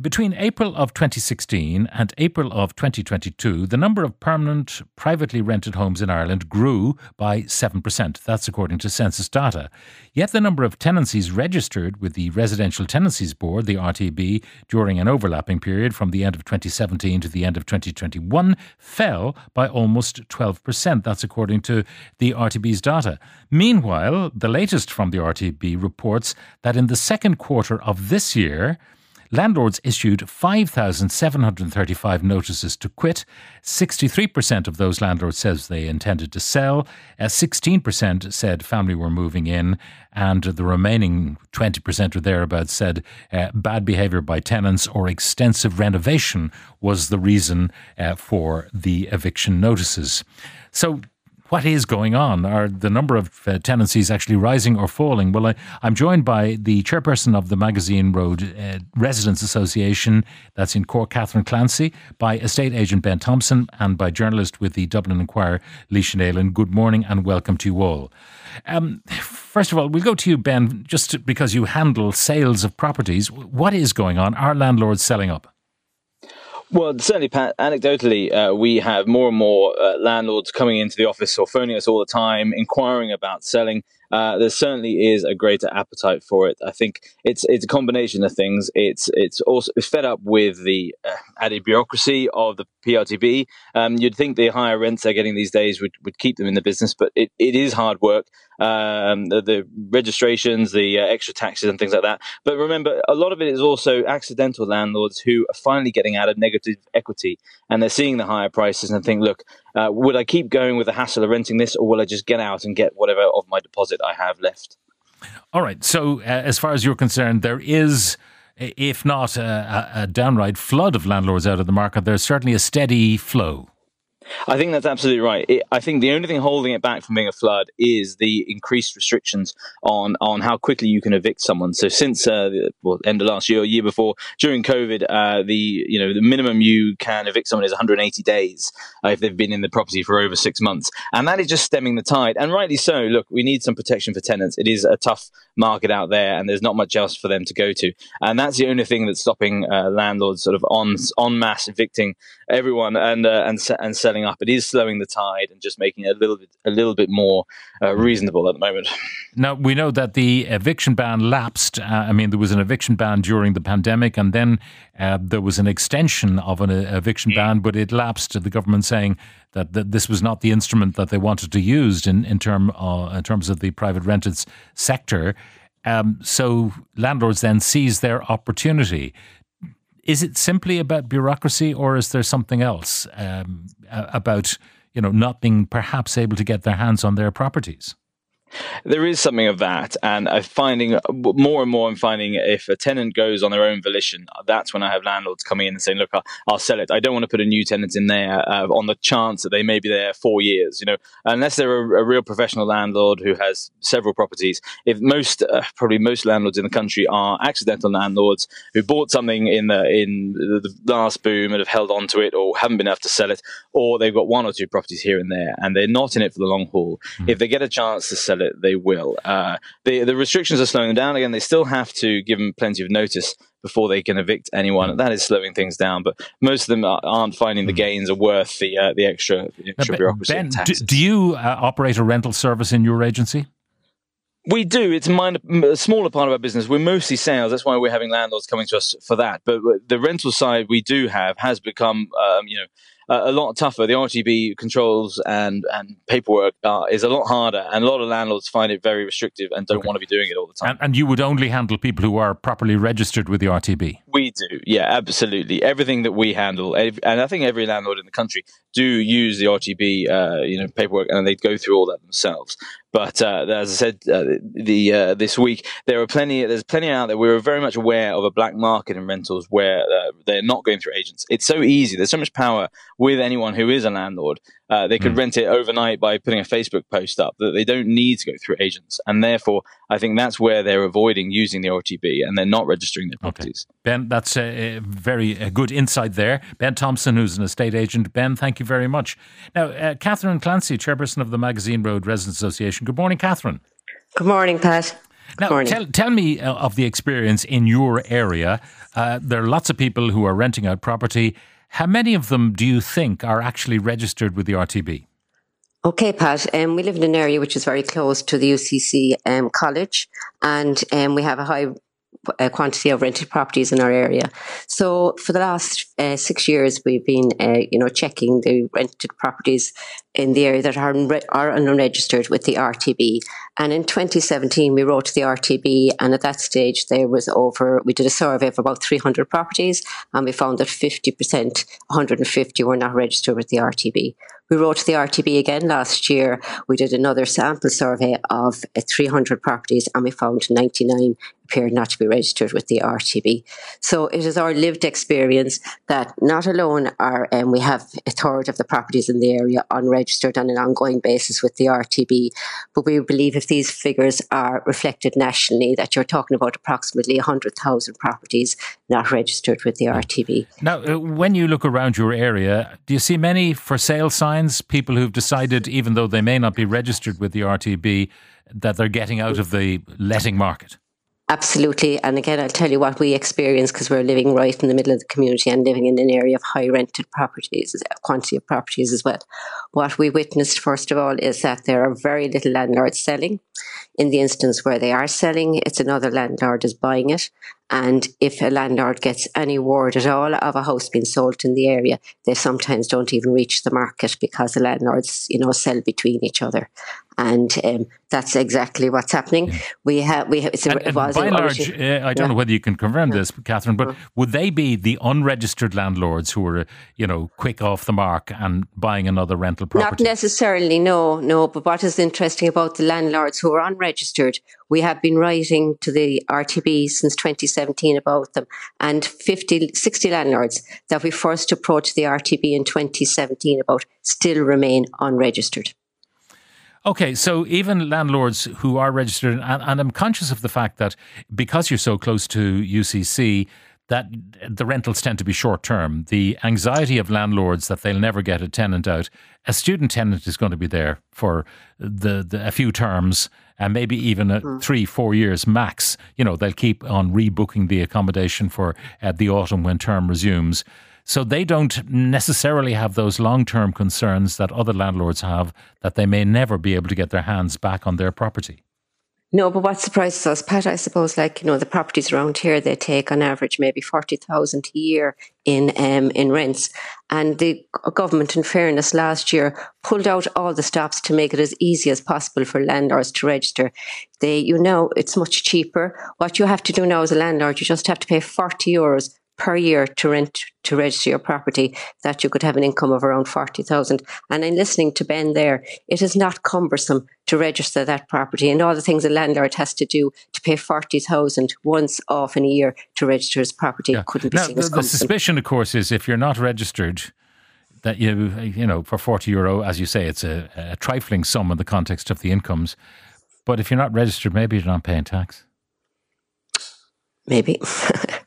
Between April of 2016 and April of 2022, the number of permanent privately rented homes in Ireland grew by 7%. That's according to census data. Yet the number of tenancies registered with the Residential Tenancies Board, the RTB, during an overlapping period from the end of 2017 to the end of 2021 fell by almost 12%. That's according to the RTB's data. Meanwhile, the latest from the RTB reports that in the second quarter of this year, Landlords issued 5,735 notices to quit. 63% of those landlords says they intended to sell. Uh, 16% said family were moving in. And the remaining 20% or thereabouts said uh, bad behaviour by tenants or extensive renovation was the reason uh, for the eviction notices. So what is going on? Are the number of uh, tenancies actually rising or falling? Well, I, I'm joined by the chairperson of the Magazine Road uh, Residents Association, that's in Cork, Catherine Clancy, by estate agent Ben Thompson, and by journalist with the Dublin Inquirer, Laoise Neylon. Good morning and welcome to you all. Um, first of all, we'll go to you, Ben, just because you handle sales of properties. What is going on? Are landlords selling up? Well, certainly, Pat, anecdotally, uh, we have more and more uh, landlords coming into the office or phoning us all the time, inquiring about selling. Uh, there certainly is a greater appetite for it. I think it's it's a combination of things. It's it's also it's fed up with the uh, added bureaucracy of the PRTB. Um, you'd think the higher rents they're getting these days would, would keep them in the business, but it, it is hard work. Um, the, the, registrations, the uh, extra taxes, and things like that. But remember, a lot of it is also accidental landlords who are finally getting out of negative equity, and they're seeing the higher prices and think, look, uh, would I keep going with the hassle of renting this, or will I just get out and get whatever of my deposit I have left? All right. So, uh, as far as you're concerned, there is, if not a, a downright flood of landlords out of the market, there's certainly a steady flow. I think that's absolutely right. It, I think the only thing holding it back from being a flood is the increased restrictions on on how quickly you can evict someone. So since uh, the well, end of last year, or year before, during COVID, uh, the you know the minimum you can evict someone is 180 days uh, if they've been in the property for over six months, and that is just stemming the tide. And rightly so. Look, we need some protection for tenants. It is a tough market out there, and there's not much else for them to go to, and that's the only thing that's stopping uh, landlords sort of on en masse evicting everyone and uh, and and selling up. It is slowing the tide and just making it a little bit a little bit more uh, reasonable at the moment. Now we know that the eviction ban lapsed. Uh, I mean, there was an eviction ban during the pandemic, and then uh, there was an extension of an uh, eviction ban, but it lapsed. The government saying that, that this was not the instrument that they wanted to use in in term uh, in terms of the private rented sector. Um, so landlords then seize their opportunity. Is it simply about bureaucracy, or is there something else um, about you know not being perhaps able to get their hands on their properties? There is something of that, and I'm finding more and more. I'm finding if a tenant goes on their own volition, that's when I have landlords coming in and saying, "Look, I'll, I'll sell it. I don't want to put a new tenant in there uh, on the chance that they may be there four years." You know, unless they're a, a real professional landlord who has several properties. If most, uh, probably most landlords in the country are accidental landlords who bought something in the in the last boom and have held on to it, or haven't been able to sell it, or they've got one or two properties here and there, and they're not in it for the long haul. Mm. If they get a chance to sell it, they will. Uh, the the restrictions are slowing them down again. They still have to give them plenty of notice before they can evict anyone. That is slowing things down, but most of them aren't finding the hmm. gains are worth the uh, the extra, the extra bureaucracy. Ben, do, do, you uh, operate a rental service in your agency? We do. It's a smaller part of our business. We're mostly sales. That's why we're having landlords coming to us for that. But the rental side we do have has become, um, you know, a lot tougher. The RTB controls and and paperwork is a lot harder, and a lot of landlords find it very restrictive and don't okay. want to be doing it all the time. And, and, you would only handle people who are properly registered with the RTB. We do, yeah, absolutely. Everything that we handle, and I think every landlord in the country do use the RTB, uh, you know, paperwork, and they go through all that themselves. But uh, as I said, uh, the uh, this week there are plenty. There's plenty out there. We are very much aware of a black market in rentals where uh, they're not going through agents. It's so easy. There's so much power with anyone who is a landlord. Uh, they could mm. rent it overnight by putting a Facebook post up that they don't need to go through agents, and therefore I think that's where they're avoiding using the RTB and they're not registering their properties. Okay. Ben, that's a, a very a good insight there. Ben Thompson, who's an estate agent. Ben, thank you very much. Now, uh, Catherine Clancy, chairperson of the Magazine Road Residents Association. Good morning, Catherine. Good morning, Pat. Now, tell, tell me uh, of the experience in your area. Uh, there are lots of people who are renting out property. How many of them do you think are actually registered with the RTB? Okay, Pat. Um, we live in an area which is very close to the UCC um, college, and um, we have a high quantity of rented properties in our area. So for the last uh, six years, we've been, uh, you know, checking the rented properties in the area that are, unre- are unregistered with the RTB. And in 2017, we wrote to the RTB, and at that stage, there was over, we did a survey of about 300 properties, and we found that 50%, 150 were not registered with the RTB. We wrote to the RTB again last year. We did another sample survey of uh, 300 properties, and we found 99 appeared not to be registered with the RTB. So it is our lived experience that not alone are um, we have a third of the properties in the area unregistered on an ongoing basis with the RTB, but we believe if these figures are reflected nationally, that you're talking about approximately 100,000 properties not registered with the RTB. Now, uh, when you look around your area, do you see many for sale signs? People who've decided, even though they may not be registered with the RTB, that they're getting out of the letting market? Absolutely. And again, I'll tell you what we experience because we're living right in the middle of the community and living in an area of high rented properties, quantity of properties as well. What we witnessed, first of all, is that there are very little landlords selling. In the instance where they are selling, it's another landlord is buying it. And if a landlord gets any word at all of a house being sold in the area, they sometimes don't even reach the market because the landlords, you know, sell between each other. And um, that's exactly what's happening. Yeah. We have, we have, it's a, and, and by and large, uh, I don't yeah. know whether you can confirm this, Catherine, but would they be the unregistered landlords who are, you know, quick off the mark and buying another rental property? Not necessarily, no, no. But what is interesting about the landlords who are unregistered, we have been writing to the RTB since 2017 about them, and 50, 60 landlords that we first approached the RTB in 2017 about still remain unregistered. Okay, so even landlords who are registered, and, and, I'm conscious of the fact that because you're so close to UCC, that the rentals tend to be short term. The anxiety of landlords that they'll never get a tenant out. A student tenant is going to be there for the, the a few terms and maybe even a mm. three, four years max. You know, they'll keep on rebooking the accommodation for uh, the autumn when term resumes. So they don't necessarily have those long term concerns that other landlords have that they may never be able to get their hands back on their property. No, but what surprises us, Pat, I suppose, like, you know, the properties around here, they take on average maybe 40,000 a year in, um, in rents. And the government, in fairness, last year pulled out all the stops to make it as easy as possible for landlords to register. They, you know, it's much cheaper. What you have to do now as a landlord, you just have to pay 40 euros per year to rent to register your property that you could have an income of around 40,000 and in listening to Ben there it is not cumbersome to register that property and all the things a landlord has to do to pay 40,000 once off in a year to register his property yeah. couldn't be now, seen as the, the suspicion of course is if you're not registered that you you know for 40 euro as you say it's a, a trifling sum in the context of the incomes. But if you're not registered maybe you're not paying tax. Maybe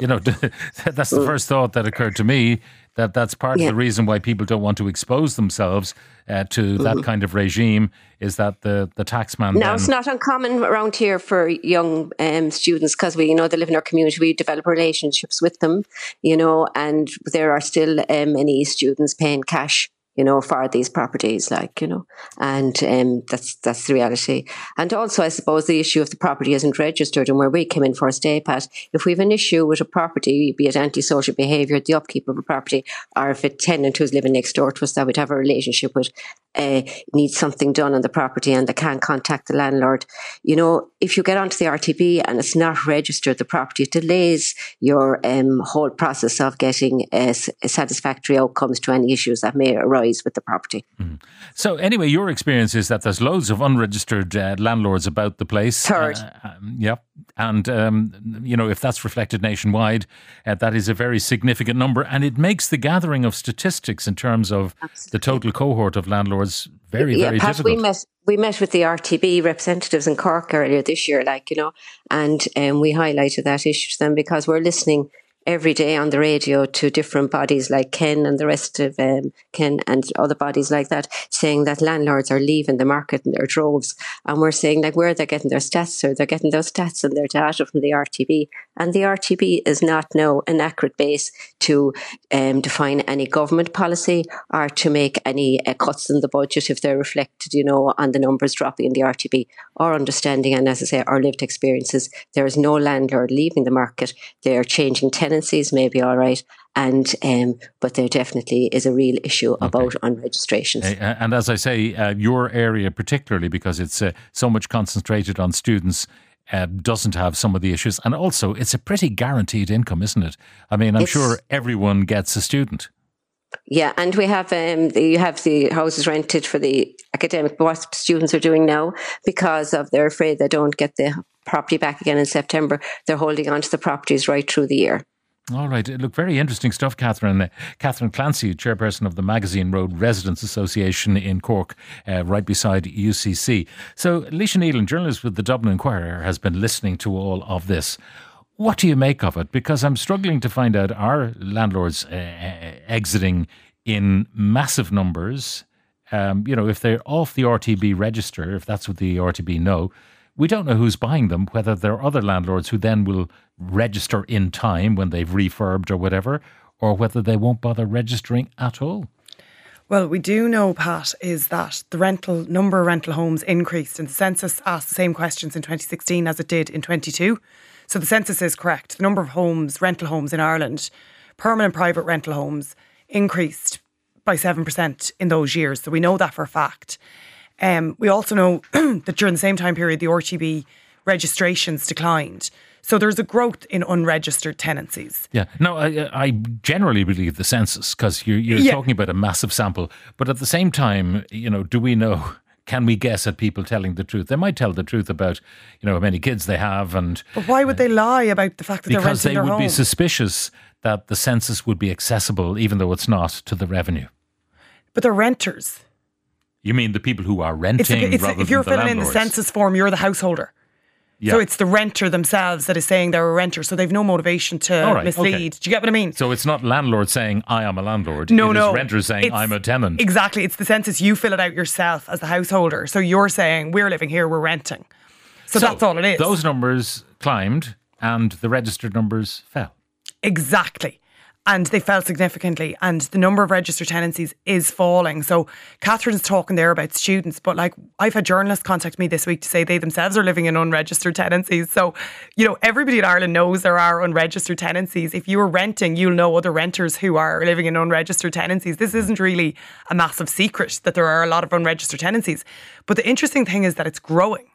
You know, that's the first thought that occurred to me. That that's part yeah. of the reason why people don't want to expose themselves uh, to mm-hmm. that kind of regime is that the the taxman. Now it's not uncommon around here for young um, students because we, you know, they live in our community. We develop relationships with them, you know, and there are still um, many students paying cash you know, for these properties, like, you know, and um, that's that's the reality. And also, I suppose the issue of the property isn't registered and where we came in for a stay, Pat, if we have an issue with a property, be it antisocial behaviour, the upkeep of a property, or if a tenant who's living next door to us that we'd have a relationship with uh, needs something done on the property and they can't contact the landlord, you know, if you get onto the RTB and it's not registered, the property, it delays your um, whole process of getting uh, satisfactory outcomes to any issues that may arise with the property. Mm. So, anyway, your experience is that there's loads of unregistered uh, landlords about the place. Third. Uh, um, yeah. And, um, you know, if that's reflected nationwide, uh, that is a very significant number. And it makes the gathering of statistics in terms of Absolutely. the total cohort of landlords very, yeah, very Pat, difficult. We met, we met with the RTB representatives in Cork earlier this year, like, you know, and um, we highlighted that issue to them because we're listening every day on the radio to different bodies like Ken and the rest of um, Ken and other bodies like that, saying that landlords are leaving the market in their droves. And we're saying like where are they're getting their stats, or they're getting those stats and their data from the RTB. And the RTB is not now an accurate base to um, define any government policy or to make any uh, cuts in the budget if they're reflected, you know, on the numbers dropping in the RTB. Our understanding, and as I say, our lived experiences, there is no landlord leaving the market. They're changing tenancies, maybe all right, and um, but there definitely is a real issue okay. about unregistrations. And as I say, uh, your area particularly because it's uh, so much concentrated on students uh, doesn't have some of the issues. And also, it's a pretty guaranteed income, isn't it? I mean, I'm it's, sure everyone gets a student. Yeah, and we have um, you have the houses rented for the academic. What students are doing now because of they're afraid they don't get the property back again in September. They're holding on to the properties right through the year. All right. Look, very interesting stuff, Catherine. Uh, Catherine Clancy, chairperson of the Magazine Road Residents Association in Cork, uh, right beside UCC. So, Laoise Neylon, journalist with the Dublin Inquirer, has been listening to all of this. What do you make of it? Because I'm struggling to find out are landlords uh, uh exiting in massive numbers? Um, you know, if they're off the RTB register, if that's what the RTB know, we don't know who's buying them, whether there are other landlords who then will register in time when they've refurbed or whatever, or whether they won't bother registering at all. Well, we do know, Pat, is that the rental number of rental homes increased, and the census asked the same questions in 2016 as it did in 22. So the census is correct. The number of homes, rental homes in Ireland, permanent private rental homes, increased by 7% in those years. So we know that for a fact. Um, we also know that during the same time period, the RTB registrations declined. So there's a growth in unregistered tenancies. Yeah. No, I, I generally believe the census because you're, you're yeah. talking about a massive sample. But at the same time, you know, do we know? Can we guess at people telling the truth? They might tell the truth about, you know, how many kids they have, and. But why would uh, they lie about the fact that they're renting they would home? be suspicious that the census would be accessible, even though it's not, to the revenue. But they're renters. You mean the people who are renting? It's, the, it's, if you're filling in the census form, you're the householder. Yeah. So it's the renter themselves that is saying they're a renter, so they've no motivation to right, mislead. Okay. Do you get what I mean? So it's not landlord saying I am a landlord. No, it no. renters saying I'm a tenant. Exactly. It's the census you fill it out yourself as the householder. So you're saying we're living here, we're renting. So, so that's all it is. Those numbers climbed and the registered numbers fell. Exactly and they fell significantly and the number of registered tenancies is falling. So Catherine's talking there about students, but like I've had journalists contact me this week to say they themselves are living in unregistered tenancies. So, you know, everybody in Ireland knows there are unregistered tenancies. If you are renting, you'll know other renters who are living in unregistered tenancies. This isn't really a massive secret that there are a lot of unregistered tenancies. But the interesting thing is that it's growing.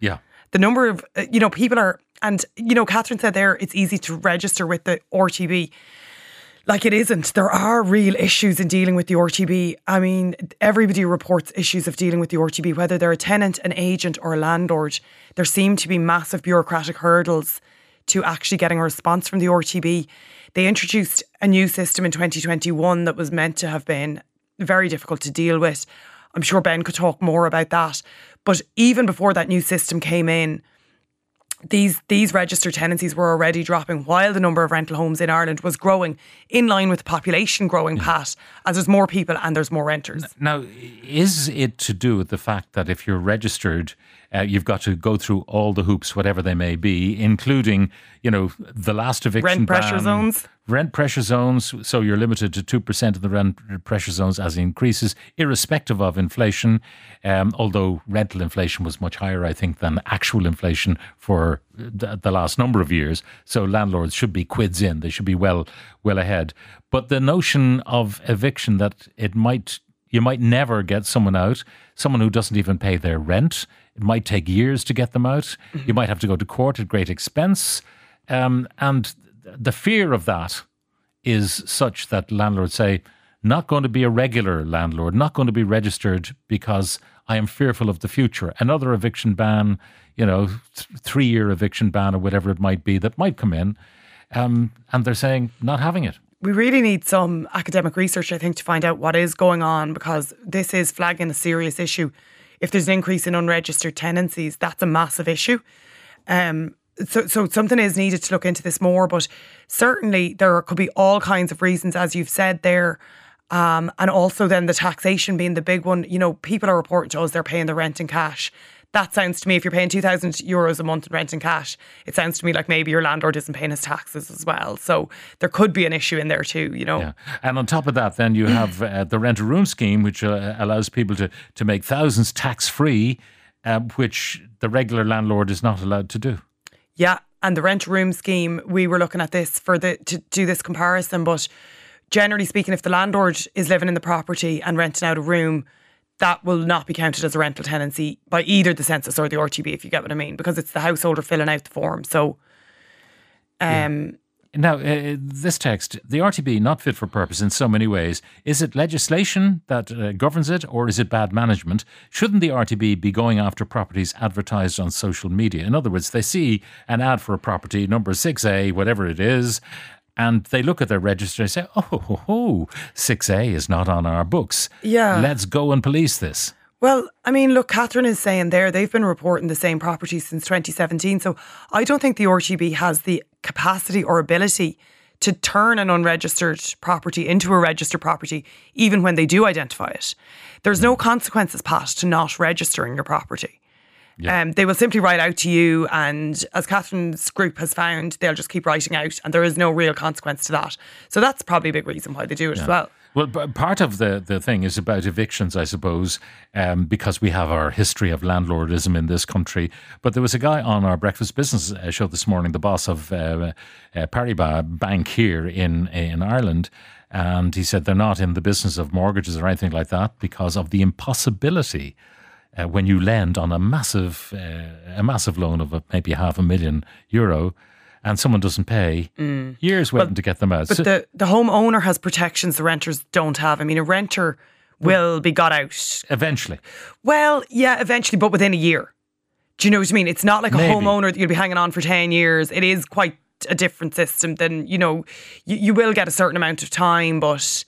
Yeah. The number of, uh, you know, people are, and, you know, Catherine said there, it's easy to register with the RTB like it isn't. There are real issues in dealing with the RTB. I mean, everybody reports issues of dealing with the RTB, whether they're a tenant, an agent, or a landlord. There seem to be massive bureaucratic hurdles to actually getting a response from the RTB. They introduced a new system in 2021 that was meant to have been very difficult to deal with. I'm sure Ben could talk more about that. But even before that new system came in, these these registered tenancies were already dropping while the number of rental homes in Ireland was growing in line with the population growing, Pat, as there's more people and there's more renters. Now, is it to do with the fact that if you're registered, uh, you've got to go through all the hoops, whatever they may be, including, you know, the last eviction rent pressure ban, zones, rent pressure zones. So you're limited to two percent of the rent pressure zones as it increases, irrespective of inflation. Um, although rental inflation was much higher, I think, than actual inflation for the, the last number of years. So landlords should be quids in; they should be well well ahead. But the notion of eviction that it might you might never get someone out, someone who doesn't even pay their rent. It might take years to get them out. Mm-hmm. You might have to go to court at great expense. Um, and the fear of that is such that landlords say, not going to be a regular landlord, not going to be registered because I am fearful of the future. Another eviction ban, you know, th- three year eviction ban or whatever it might be that might come in. Um, and they're saying not having it. We really need some academic research, I think, to find out what is going on because this is flagging a serious issue. If there's an increase in unregistered tenancies, that's a massive issue. Um, so so something is needed to look into this more. But certainly there could be all kinds of reasons, as you've said there. Um, and also then the taxation being the big one. You know, people are reporting to us they're paying the rent in cash. That sounds to me, if you're paying 2,000 euros a month in rent in cash, it sounds to me like maybe your landlord isn't paying his taxes as well. So there could be an issue in there too, you know. Yeah. And on top of that, then you have uh, the rent a room scheme, which uh, allows people to, to make thousands tax free, uh, which the regular landlord is not allowed to do. Yeah. And the rent room scheme, we were looking at this for the to do this comparison, but generally speaking, if the landlord is living in the property and renting out a room, that will not be counted as a rental tenancy by either the census or the RTB, if you get what I mean, because it's the householder filling out the form. So, um, Now, uh, this text, the RTB, not fit for purpose in so many ways. Is it legislation that uh, governs it, or is it bad management? Shouldn't the RTB be going after properties advertised on social media? In other words, they see an ad for a property, number 6A, whatever it is, and they look at their register and say, oh, ho, ho, 6A is not on our books. Yeah. Let's go and police this. Well, I mean, look, Catherine is saying there they've been reporting the same property since 2017. So I don't think the RTB has the capacity or ability to turn an unregistered property into a registered property, even when they do identify it. There's no consequences, Pat, to not registering your property. Yeah. Um, they will simply write out to you, and as Catherine's group has found, they'll just keep writing out, and there is no real consequence to that. So that's probably a big reason why they do it as well. Well, part of the, the thing is about evictions, I suppose, um, because we have our history of landlordism in this country. But there was a guy on our breakfast business uh, show this morning, the boss of uh, uh, Paribas Bank here in in Ireland, and he said they're not in the business of mortgages or anything like that because of the impossibility. Uh, when you lend on a massive, uh, a massive loan of uh, maybe half a million euro, and someone doesn't pay, years waiting to get them out. Mm. But So- the, the homeowner has protections the renters don't have. I mean, a renter will be got out. eventually, Well, yeah, eventually, but within a year. Do you know what I mean? It's not like a Maybe. homeowner that you'll be hanging on for 10 years. It is quite a different system than, you know, you, you will get a certain amount of time, but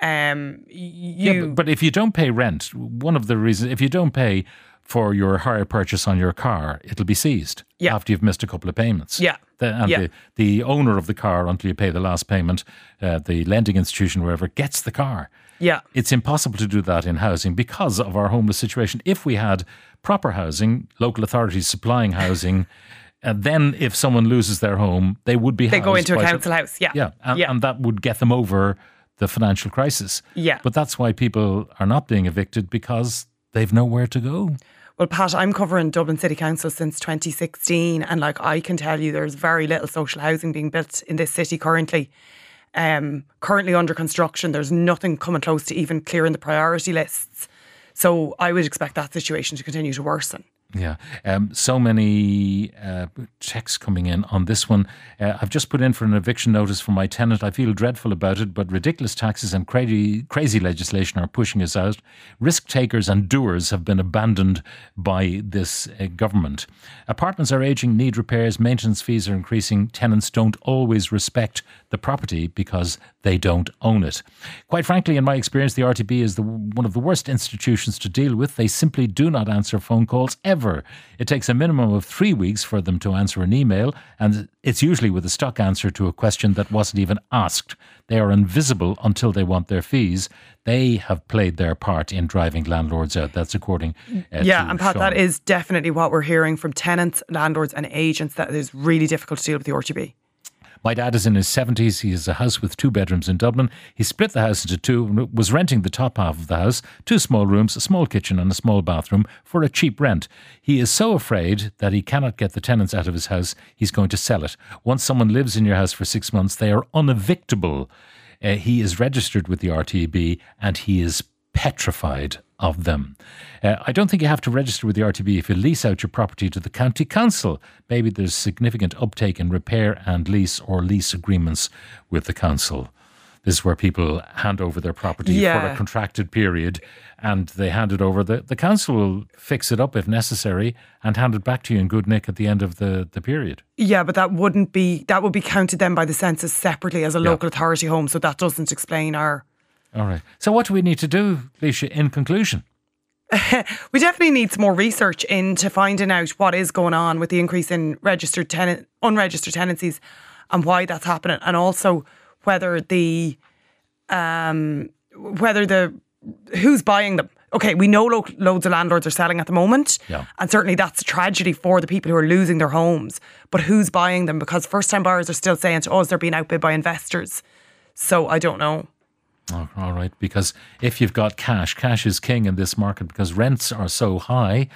um, you. Yeah, but, but if you don't pay rent, one of the reasons, if you don't pay for your hire purchase on your car, it'll be seized Yeah. after you've missed a couple of payments. Yeah. The, and Yeah. the, the owner of the car, until you pay the last payment, uh, the lending institution, wherever, gets the car. yeah. It's impossible to do that in housing because of our homeless situation. If we had proper housing, local authorities supplying housing, uh, then if someone loses their home, they would be They go into a council house. Yeah. yeah, and, yeah. and that would get them over the financial crisis. Yeah. But that's why people are not being evicted because they've nowhere to go. Well, Pat, I'm covering Dublin City Council since 2016, and like I can tell you, there's very little social housing being built in this city currently. Um, currently under construction, there's nothing coming close to even clearing the priority lists. So I would expect that situation to continue to worsen. Yeah. Um, so many uh, checks coming in on this one. Uh, I've just put in for an eviction notice for my tenant. I feel dreadful about it, but ridiculous taxes and crazy, crazy legislation are pushing us out. Risk takers and doers have been abandoned by this uh, government. Apartments are aging, need repairs, maintenance fees are increasing. Tenants don't always respect the property because they don't own it. Quite frankly, in my experience, the RTB is the, one of the worst institutions to deal with. They simply do not answer phone calls ever. It takes a minimum of three weeks for them to answer an email, and it's usually with a stock answer to a question that wasn't even asked. They are invisible until they want their fees. They have played their part in driving landlords out. That's according uh, Yeah, and Pat, Sean. that is definitely what we're hearing from tenants, landlords, and agents. That it is really difficult to deal with the RTB. My dad is in his 70s. He has a house with two bedrooms in Dublin. He split the house into two and was renting the top half of the house, two small rooms, a small kitchen, and a small bathroom for a cheap rent. He is so afraid that he cannot get the tenants out of his house, he's going to sell it. Once someone lives in your house for six months, they are unevictable. Uh, he is registered with the RTB and he is petrified of them. Uh, I don't think you have to register with the RTB if you lease out your property to the county council. Maybe there's significant uptake in repair and lease or lease agreements with the council. This is where people hand over their property for a contracted period and they hand it over. The, the council will fix it up if necessary and hand it back to you in good nick at the end of the, the period. Yeah, but that wouldn't be that would be counted then by the census separately as a local authority home. So that doesn't explain our. All right. So, what do we need to do, Laoise, in conclusion? we definitely need some more research into finding out what is going on with the increase in registered tenant, unregistered tenancies, and why that's happening, and also whether the, um, whether the, who's buying them. Okay, we know lo- loads of landlords are selling at the moment, Yeah. and certainly that's a tragedy for the people who are losing their homes. But who's buying them? Because first-time buyers are still saying to us they're being outbid by investors. So I don't know. All right, because if you've got cash, cash is king in this market because rents are so high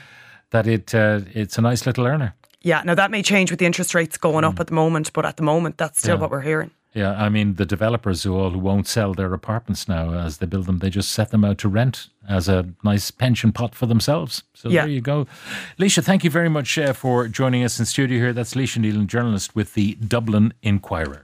that it uh, it's a nice little earner. Yeah, now that may change with the interest rates going up at the moment, but at the moment, that's still Yeah. what we're hearing. Yeah, I mean the developers who all who won't sell their apartments now as they build them, they just set them out to rent as a nice pension pot for themselves. So Yeah. there you go, Laoise. Thank you very much uh, for joining us in studio here. That's Laoise Neylon, journalist with the Dublin Inquirer.